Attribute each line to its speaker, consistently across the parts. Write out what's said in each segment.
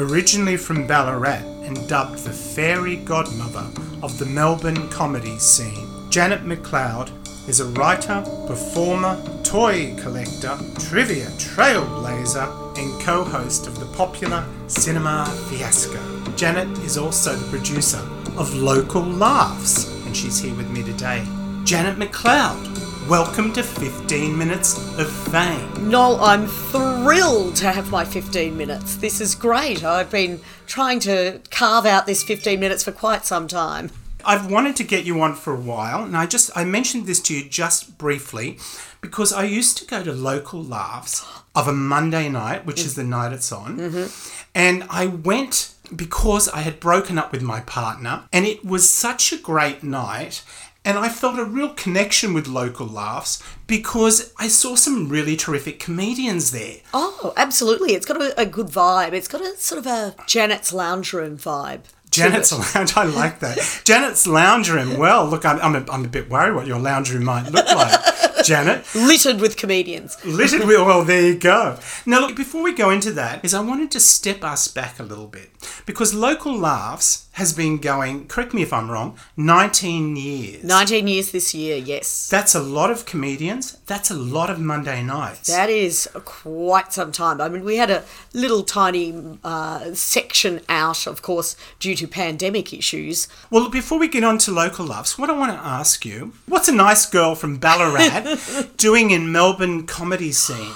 Speaker 1: Originally from Ballarat and dubbed the fairy godmother of the Melbourne comedy scene, Janet McLeod is a writer, performer, toy collector, trivia trailblazer, and co host of the popular Cinema Fiasco. Janet is also the producer of Local Laughs, and she's here with me today. Janet McLeod, welcome to 15 Minutes of Fame.
Speaker 2: Noel, I'm thrilled to have my 15 minutes. This is great. I've been trying to carve out this 15 minutes for quite some time.
Speaker 1: I've wanted to get you on for a while, and I just I mentioned this to you just briefly because I used to go to local laughs of a Monday night, which is the night it's on, mm-hmm. and I went because I had broken up with my partner, and it was such a great night. And I felt a real connection with local laughs because I saw some really terrific comedians there.
Speaker 2: Oh, absolutely. It's got a, a good vibe. It's got a sort of a Janet's lounge room vibe.
Speaker 1: Janet's lounge, I like that. Janet's lounge room. Well, look, I'm, I'm, a, I'm a bit worried what your lounge room might look like, Janet.
Speaker 2: littered with comedians.
Speaker 1: Littered with, well, there you go. Now, look, before we go into that, is I wanted to step us back a little bit because Local Laughs has been going, correct me if I'm wrong, 19 years.
Speaker 2: 19 years this year, yes.
Speaker 1: That's a lot of comedians. That's a lot of Monday nights.
Speaker 2: That is quite some time. I mean, we had a little tiny uh, section out, of course, due to pandemic issues.
Speaker 1: Well, before we get on to local loves, what I want to ask you, what's a nice girl from Ballarat doing in Melbourne comedy scene?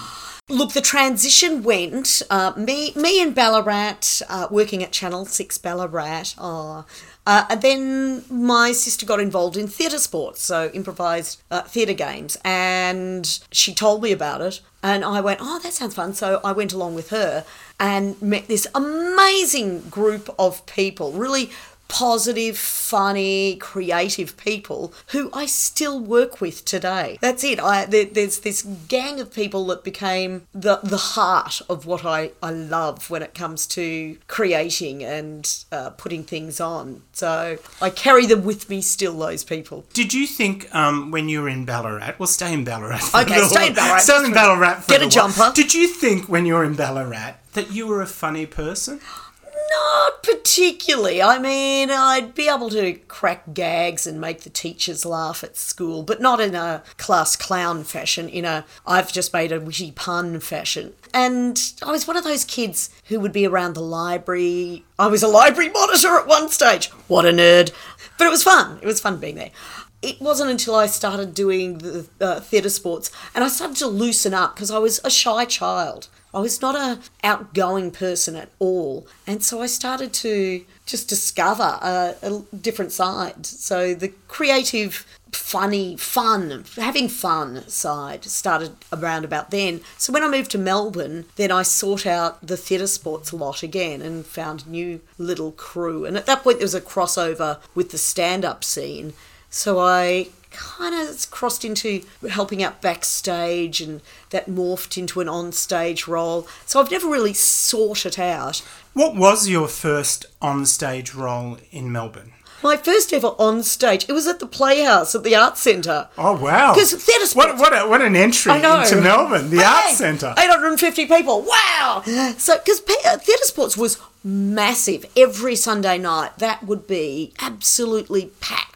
Speaker 2: Look, the transition went. Uh, me, me and Ballarat, uh, working at Channel Six Ballarat. Uh, uh, and then my sister got involved in theatre sports, so improvised uh, theatre games, and she told me about it, and I went, "Oh, that sounds fun." So I went along with her and met this amazing group of people, really positive, funny, creative people who I still work with today. That's it. I there, there's this gang of people that became the the heart of what I, I love when it comes to creating and uh, putting things on. So I carry them with me still. Those people.
Speaker 1: Did you think um, when you were in Ballarat, well, stay in Ballarat. For
Speaker 2: Okay, stay in. Ballarat,
Speaker 1: Stay in Ballarat. For
Speaker 2: get a
Speaker 1: while.
Speaker 2: jumper.
Speaker 1: Did you think when you were in Ballarat that you were a funny person?
Speaker 2: Not particularly. I mean, I'd be able to crack gags and make the teachers laugh at school, but not in a class clown fashion, in a I've just made a witty pun fashion. And I was one of those kids who would be around the library. I was a library monitor at one stage. What a nerd. But it was fun. It was fun being there. It wasn't until I started doing the uh, theatre sports and I started to loosen up because I was a shy child. I was not a outgoing person at all, and so I started to just discover a, a different side. So the creative, funny, fun, having fun side started around about then. So when I moved to Melbourne, then I sought out the theatre sports lot again and found new little crew. And at that point, there was a crossover with the stand-up scene. So I kind of crossed into helping out backstage and that morphed into an on-stage role. So I've never really sought it out.
Speaker 1: What was your first on-stage role in Melbourne?
Speaker 2: My first ever on stage, it was at the Playhouse at the Arts Centre.
Speaker 1: Oh wow!
Speaker 2: 'Cause theatre
Speaker 1: What
Speaker 2: sports-
Speaker 1: what a, what an entry
Speaker 2: I
Speaker 1: into Melbourne, the
Speaker 2: Bang!
Speaker 1: Arts Centre.
Speaker 2: 850 people. Wow. So, because uh, theatre sports was massive every Sunday night, that would be absolutely packed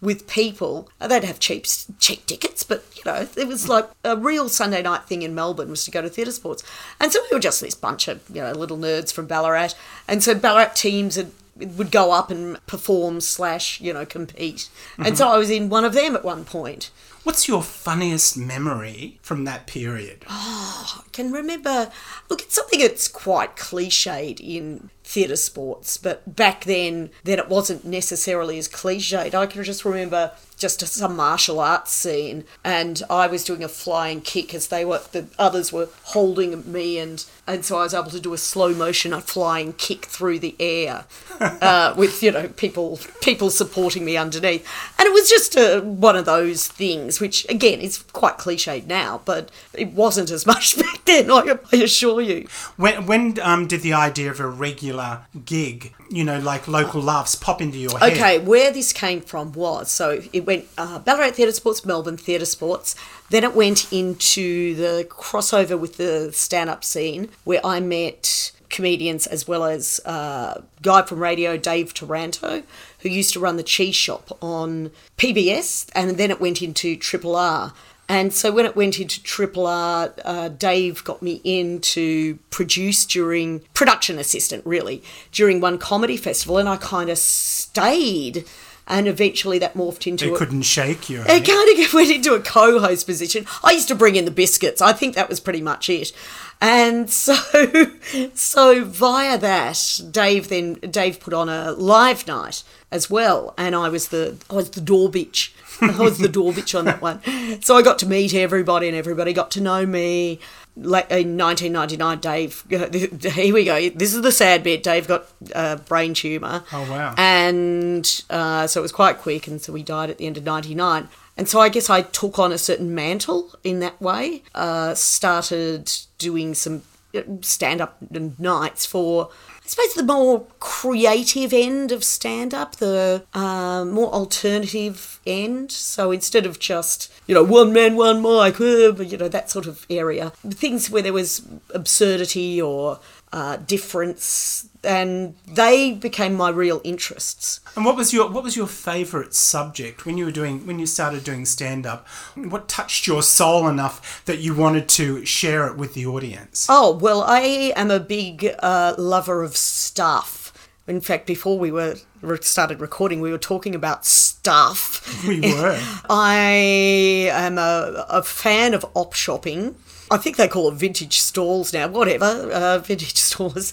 Speaker 2: with people. They'd have cheap cheap tickets, but you know, it was like a real Sunday night thing in Melbourne was to go to theatre sports. And so we were just this bunch of you know little nerds from Ballarat, and so Ballarat teams had would go up and perform slash you know compete and so i was in one of them at one point
Speaker 1: What's your funniest memory from that period?
Speaker 2: Oh, I can remember, look, it's something that's quite cliched in theatre sports, but back then, then it wasn't necessarily as cliched. I can just remember just some martial arts scene, and I was doing a flying kick as they were, the others were holding me, and and so I was able to do a slow motion, a flying kick through the air, uh, with you know people people supporting me underneath, and it was just uh, one of those things, which again is quite cliched now, but it wasn't as much back then. I, I assure you.
Speaker 1: When when um, did the idea of a regular gig, you know, like local laughs, pop into your head?
Speaker 2: Okay, where this came from was so it went uh, Ballarat Theatre Sports, Melbourne Theatre Sports. Then it went into the crossover with the stand up scene where I met comedians as well as uh, guy from radio Dave Taranto who used to run the cheese shop on PBS and then it went into Triple R and so when it went into Triple R, uh, Dave got me in to produce during production assistant, really, during one comedy festival, and I kind of stayed. And eventually that morphed into.
Speaker 1: They
Speaker 2: a-
Speaker 1: couldn't shake you.
Speaker 2: it kind of went into a co-host position. I used to bring in the biscuits. I think that was pretty much it. And so, so via that, Dave then Dave put on a live night as well, and I was the I was the door bitch. I was the door bitch on that one. So I got to meet everybody, and everybody got to know me. Like in 1999, Dave. Here we go. This is the sad bit. Dave got a brain tumor.
Speaker 1: Oh, wow.
Speaker 2: And uh, so it was quite quick, and so he died at the end of 99. And so I guess I took on a certain mantle in that way. Uh, started doing some stand up nights for, I suppose, the more creative end of stand up, the uh, more alternative end. So instead of just, you know, one man, one mic, uh, you know, that sort of area, things where there was absurdity or uh, difference, and they became my real interests.
Speaker 1: And what was your what was your favourite subject when you were doing when you started doing stand up? What touched your soul enough that you wanted to share it with the audience?
Speaker 2: Oh, well, I am a big uh, lover of stuff. In fact, before we were started recording, we were talking about stuff.
Speaker 1: We were.
Speaker 2: I am a, a fan of op shopping. I think they call it vintage stalls now. Whatever, uh, vintage stores,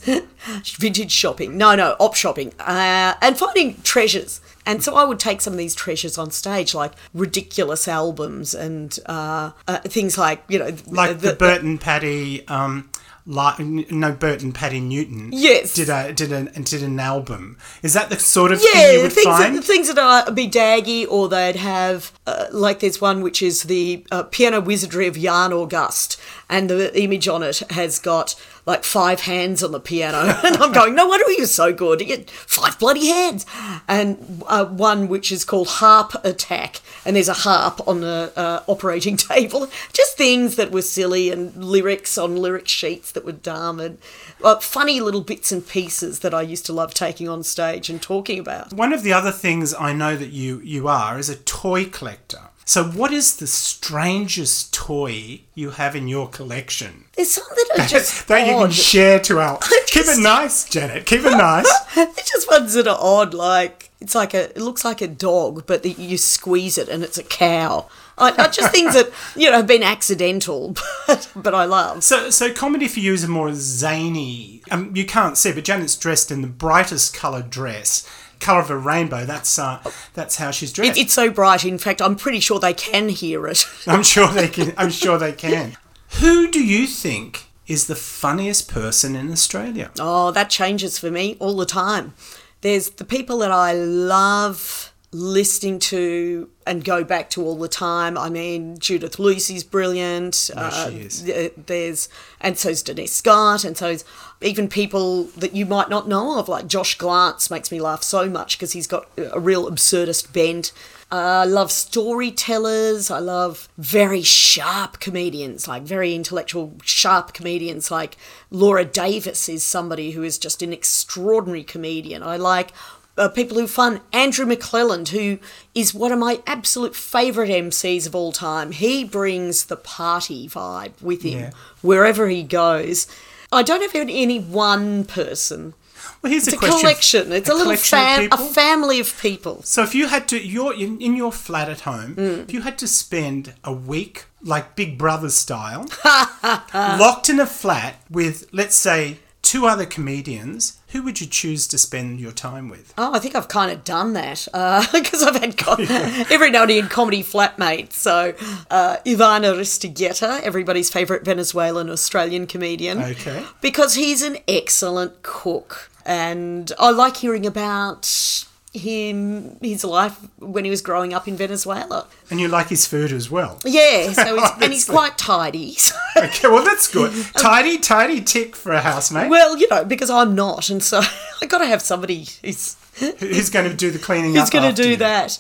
Speaker 2: vintage shopping. No, no, op shopping, uh, and finding treasures. And so I would take some of these treasures on stage, like ridiculous albums and uh, uh, things like you know,
Speaker 1: like the, Burton Paddy. Um, like no Bert and Patti Newton.
Speaker 2: Yes.
Speaker 1: Did a did an did an album. Is that the sort of
Speaker 2: yeah,
Speaker 1: thing you would
Speaker 2: things
Speaker 1: find?
Speaker 2: That, things that are be daggy, or they'd have uh, like there's one which is the uh, piano wizardry of Jan August, and the image on it has got like five hands on the piano, and I'm going, no wonder you're so good. You get five bloody hands, and uh, one which is called Harp Attack, and there's a harp on the uh, operating table. Just things that were silly and lyrics on lyric sheets that were dumb and uh, funny little bits and pieces that I used to love taking on stage and talking about.
Speaker 1: One of the other things I know that you you are is a toy collector. So, what is the strangest toy you have in your collection
Speaker 2: There's some that are just
Speaker 1: that you can share to our? Keep it nice, Janet. Keep it nice.
Speaker 2: They're just ones that are odd. Like it's like a, it looks like a dog, but the, you squeeze it and it's a cow. I, I just things that you know have been accidental, but but I love.
Speaker 1: So, so comedy for you is a more zany. Um, you can't see, but Janet's dressed in the brightest coloured dress, colour of a rainbow. That's uh, that's how she's dressed.
Speaker 2: It, it's so bright. In fact, I'm pretty sure they can hear it.
Speaker 1: I'm sure they can. I'm sure they can. Who do you think is the funniest person in Australia?
Speaker 2: Oh, that changes for me all the time. There's the people that I love listening to and go back to all the time. I mean, Judith Lucy's brilliant.
Speaker 1: Yes, she is.
Speaker 2: th- There's and so's Denise Scott, and so's even people that you might not know of, like Josh Glanc, makes me laugh so much because he's got a real absurdist bent. Uh, I love storytellers. I love very sharp comedians, like very intellectual, sharp comedians. Like Laura Davis is somebody who is just an extraordinary comedian. I like uh, people who are fun. Andrew McClelland, who is one of my absolute favourite MCs of all time. He brings the party vibe with him
Speaker 1: Yeah.
Speaker 2: wherever he goes. I don't have any any one person.
Speaker 1: Well, here's
Speaker 2: It's
Speaker 1: a
Speaker 2: a collection. It's a, little
Speaker 1: collection
Speaker 2: fam, a family of people.
Speaker 1: So if you had to, you're in, in your flat at home.
Speaker 2: Mm.
Speaker 1: If you had to spend a week, like Big Brother style, locked in a flat with, let's say, two other comedians, who would you choose to spend your time with?
Speaker 2: Oh, I think I've kind of done that because I've had co- every now and again comedy flatmates. So uh, Ivan Aristeguieta, everybody's favourite Venezuelan Australian comedian,
Speaker 1: Okay.
Speaker 2: because he's an excellent cook, and I like hearing about him, his life when he was growing up in Venezuela.
Speaker 1: And you like his food as well.
Speaker 2: Yeah, so he's, and he's quite tidy. so-
Speaker 1: Okay, well that's good. Tidy, tidy tick for a housemate.
Speaker 2: well, you know, because I'm not, and so I got to have somebody who's
Speaker 1: Who's going to do the cleaning
Speaker 2: who's going to do
Speaker 1: you?
Speaker 2: that.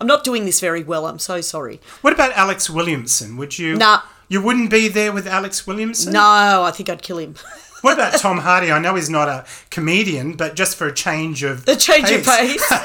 Speaker 2: I'm not doing this very well. I'm so sorry.
Speaker 1: What about Alex Williamson? Would you?
Speaker 2: Nah.
Speaker 1: You wouldn't be there with Alex Williamson?
Speaker 2: No, I think I'd kill him.
Speaker 1: What about Tom Hardy? I know he's not a comedian, but just for a change of
Speaker 2: The change of pace. no,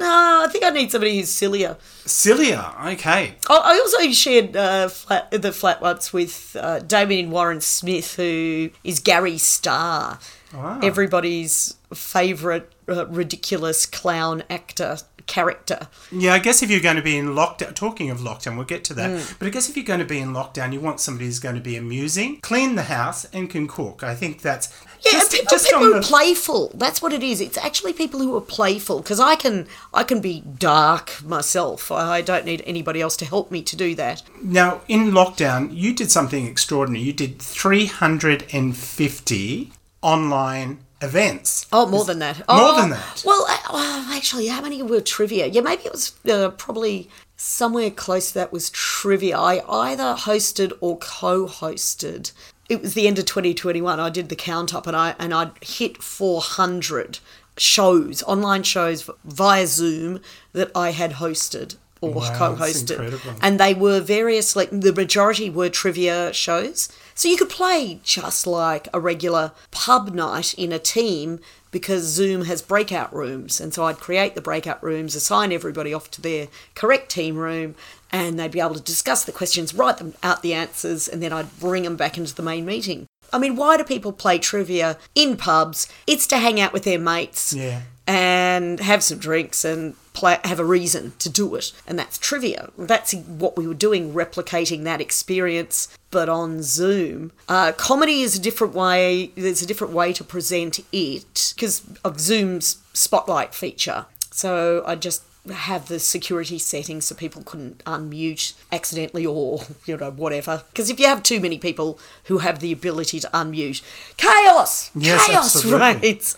Speaker 2: I think I need somebody who's sillier.
Speaker 1: Sillier, okay.
Speaker 2: I I also shared uh, flat, the flat once with uh, Damian Warren Smith, who is Gary Starr,
Speaker 1: Wow.
Speaker 2: everybody's favourite uh, ridiculous clown actor character.
Speaker 1: Yeah, I guess if you're going to be in lockdown, talking of lockdown, we'll get to that.
Speaker 2: Mm.
Speaker 1: But I guess if you're going to be in lockdown, you want somebody who's going to be amusing, clean the house, and can cook. I think that's
Speaker 2: Yeah,
Speaker 1: just,
Speaker 2: people,
Speaker 1: just
Speaker 2: people who are
Speaker 1: the-
Speaker 2: playful. That's what it is. It's actually people who are playful because I can I can be dark myself. I I don't need anybody else to help me to do that.
Speaker 1: Now, in lockdown, you did something extraordinary. You did 350 online events.
Speaker 2: Oh, more than that.
Speaker 1: More
Speaker 2: Oh,
Speaker 1: than that.
Speaker 2: Well, oh, actually, how many were trivia? Yeah, maybe it was uh, probably somewhere close to that was trivia. I either hosted or co-hosted. It was the end of 2021. I did the count up and I and I hit 400 shows, online shows via Zoom that I had hosted or
Speaker 1: Wow,
Speaker 2: co-hosted. And they were various like the majority were trivia shows. So you could play just like a regular pub night in a team because Zoom has breakout rooms. And so I'd create the breakout rooms, assign everybody off to their correct team room, and they'd be able to discuss the questions, write them out the answers, and then I'd bring them back into the main meeting. I mean, why do people play trivia in pubs? It's to hang out with their mates
Speaker 1: Yeah.
Speaker 2: And have some drinks and play, have a reason to do it. And that's trivia. That's what we were doing, replicating that experience, but on Zoom. Uh, comedy is a different way. There's a different way to present it because of Zoom's spotlight feature. So I just have the security settings so people couldn't unmute accidentally or you know whatever because if you have too many people who have the ability to unmute chaos
Speaker 1: Yes,
Speaker 2: chaos
Speaker 1: absolutely.
Speaker 2: right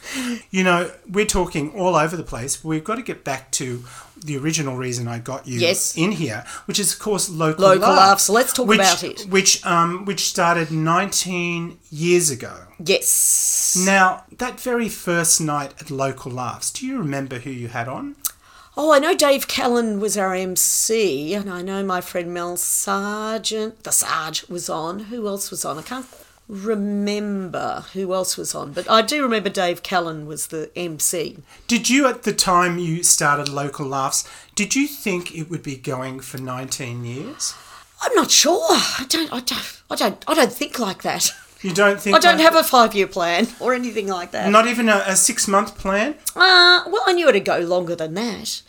Speaker 1: You know, we're talking all over the place. We've got to get back to the original reason I got you
Speaker 2: Yes.
Speaker 1: in here, which is of course local, laughs.
Speaker 2: Local
Speaker 1: Love,
Speaker 2: Love. So let's talk
Speaker 1: which,
Speaker 2: about it.
Speaker 1: Which um which started 19 years ago.
Speaker 2: yes
Speaker 1: Now, that very first night at Local Laughs, do you remember who you had on?
Speaker 2: Oh, I know Dave Callan was our MC, and I know my friend Mel Sargent, the Sarge, was on. Who else was on? I can't remember who else was on, but I do remember Dave Callan was the MC.
Speaker 1: Did you, at the time you started Local Laughs, did you think it would be going for 19 years?
Speaker 2: I'm not sure. I don't. I don't. I don't. I don't think like that.
Speaker 1: You don't think?
Speaker 2: I don't
Speaker 1: like-
Speaker 2: have a five-year plan or anything like that.
Speaker 1: Not even a, a six month plan?
Speaker 2: Uh, well, I knew it'd go longer than that.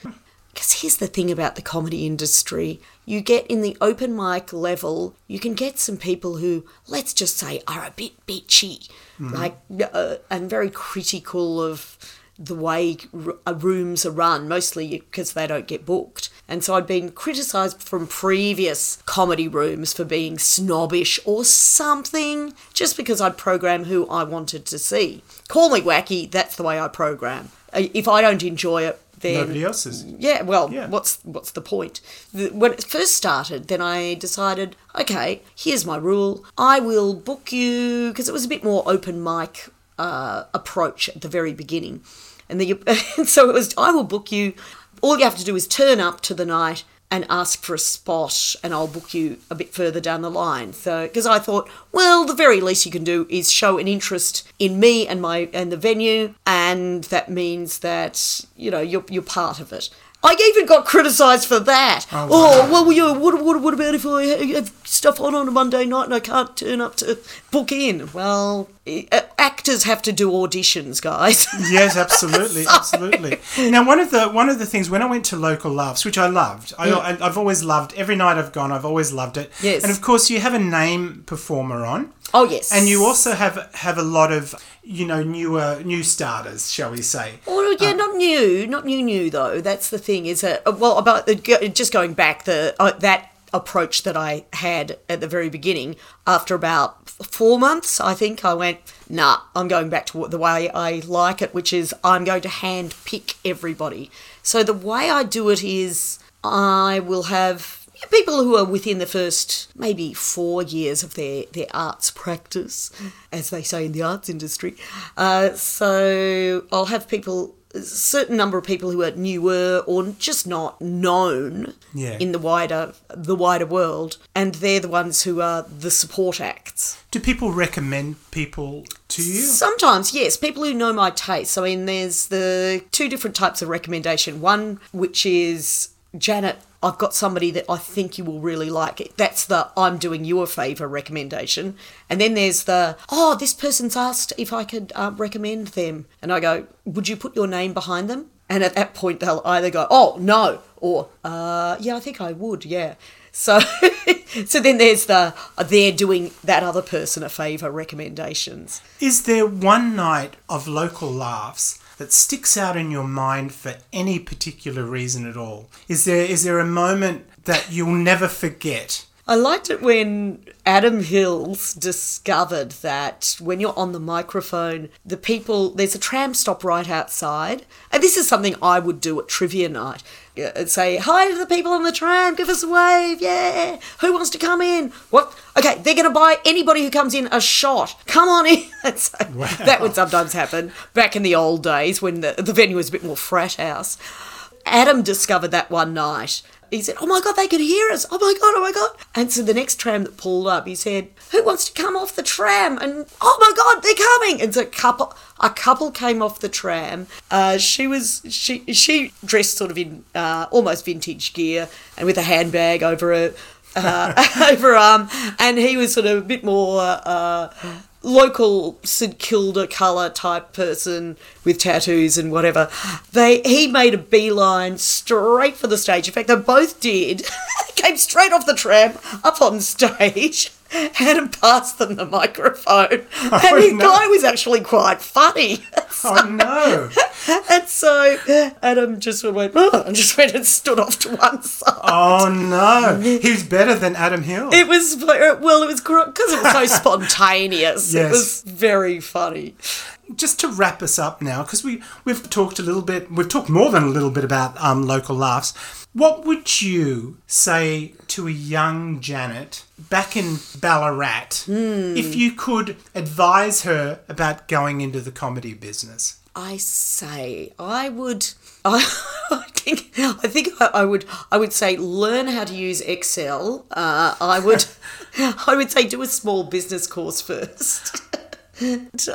Speaker 2: Because here's the thing about the comedy industry you get in the open mic level, you can get some people who, let's just say, are a bit bitchy, like, uh, and very critical of the way uh, rooms are run, mostly because they don't get booked. And so I'd been criticised from previous comedy rooms for being snobbish or something, just because I'd program who I wanted to see. Call me wacky, that's the way I program. Uh, If I don't enjoy it, then
Speaker 1: Nobody else is.
Speaker 2: yeah, well,
Speaker 1: Yeah.
Speaker 2: what's what's the point? When it first started, then I decided, okay, here's my rule. I will book you because it was a bit more open mic uh, approach at the very beginning, and the so it was I will book you. All you have to do is turn up to the night and ask for a spot, and I'll book you a bit further down the line. So, because I thought, well, the very least you can do is show an interest in me and my and the venue, and that means that you know you're you're part of it. I even got criticised for that.
Speaker 1: Oh,
Speaker 2: Oh, well, you what, what, what about if I have stuff on on a Monday night and I can't turn up to book in? Well, actors have to do auditions, guys.
Speaker 1: Yes, absolutely, absolutely. Now, one of the one of the things when I went to local laughs, which I loved, I, I, I've always loved. Every night I've gone, I've always loved it.
Speaker 2: Yes.
Speaker 1: And of course, you have a name performer on,
Speaker 2: oh yes,
Speaker 1: and you also have have a lot of you know newer new starters, shall we say?
Speaker 2: Well, yeah, not new, not new, new though. That's the thing. Is that uh, well about the, just going back the uh, that approach that I had at the very beginning. After about four months, I think I went, nah, I'm going back to the way I like it, which is I'm going to hand pick everybody. So the way I do it is I will have people who are within the first maybe four years of their, their arts practice, as they say in the arts industry. Uh, so I'll have people, certain number of people who are newer or just not known
Speaker 1: Yeah.
Speaker 2: in the wider the wider world, and they're the ones who are the support acts.
Speaker 1: Do people recommend people to you?
Speaker 2: Sometimes, yes. People who know my taste. I mean, there's the two different types of recommendation. One, which is Janet, I've got somebody that I think you will really like. That's the I'm doing you a favour recommendation. And then there's the, oh, this person's asked if I could uh, recommend them. And I go, would you put your name behind them? And at that point, they'll either go, oh, no, or, uh, yeah, I think I would, yeah. So, so then there's the they're doing that other person a favour recommendations.
Speaker 1: Is there one night of local laughs that sticks out in your mind for any particular reason at all? Is there is there a moment that you'll never forget?
Speaker 2: I liked it when Adam Hills discovered that when you're on the microphone, the people, there's a tram stop right outside. And this is something I would do at trivia night. Uh, say, hi to the people on the tram, give us a wave, yeah. Who wants to come in? What? Okay, they're going to buy anybody who comes in a shot. Come on in. so
Speaker 1: Wow.
Speaker 2: That would sometimes happen back in the old days when the, the venue was a bit more frat house. Adam discovered that one night. He said, Oh my God, they could hear us. Oh my God, oh my God. And so the next tram that pulled up, he said, Who wants to come off the tram? And oh my God, they're coming. And so a couple, a couple came off the tram. Uh, she was, she, she dressed sort of in uh, almost vintage gear and with a handbag over her, uh, over her arm. And he was sort of a bit more, uh, local St Kilda colour type person with tattoos and whatever. They he made a beeline straight for the stage. In fact, they both did. Came straight off the tram up on stage. And passed them the microphone. Oh, and the
Speaker 1: no.
Speaker 2: guy was actually quite funny.
Speaker 1: Oh no!
Speaker 2: and so Adam just went, oh, and just went and stood off to one side.
Speaker 1: Oh no! He's better than Adam Hill.
Speaker 2: It was uh, well, it was because it was so spontaneous. It
Speaker 1: Yes.
Speaker 2: was very funny.
Speaker 1: Just to wrap us up now, because we we've talked a little bit, we've talked more than a little bit about um, local laughs. What would you say to a young Janet back in Ballarat if you could advise her about going into the comedy business?
Speaker 2: I say I would. I, I think I think I, I would. I would say learn how to use Excel. Uh, I would. I would say do a small business course first.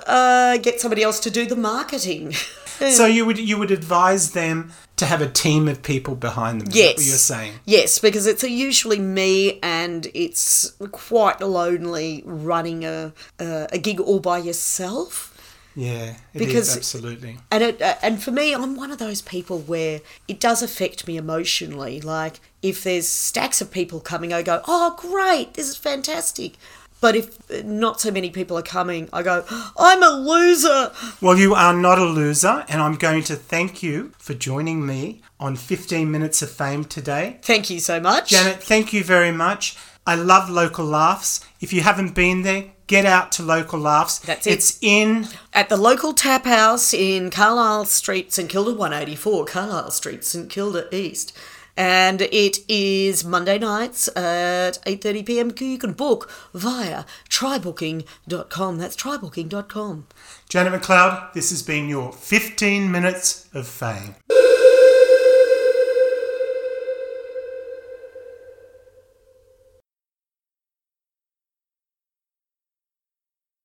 Speaker 2: Uh, get somebody else to do the marketing.
Speaker 1: So you would you would advise them to have a team of people behind them.
Speaker 2: Yes.
Speaker 1: you're saying.
Speaker 2: Yes, because it's usually me and it's quite lonely running a a, a gig all by yourself.
Speaker 1: Yeah, it is
Speaker 2: Because-
Speaker 1: absolutely.
Speaker 2: And it, uh, and for me, I'm one of those people where it does affect me emotionally. Like if there's stacks of people coming, I go, "Oh, great, this is fantastic." But if not so many people are coming, I go, "I'm a loser."
Speaker 1: Well, you are not a loser, and I'm going to thank you for joining me on 15 Minutes of Fame today.
Speaker 2: Thank you so much,
Speaker 1: Janet, thank you very much. I love local laughs. If you haven't been there, get out to local laughs.
Speaker 2: That's it.
Speaker 1: It's in
Speaker 2: At the local tap house in Carlisle Street, St Kilda 184, Carlisle Street, St Kilda East. And it is Monday nights at 8.30 pm. You can book via trybooking.com. That's trybooking.com.
Speaker 1: Janet McLeod. This has been your 15 Minutes of Fame.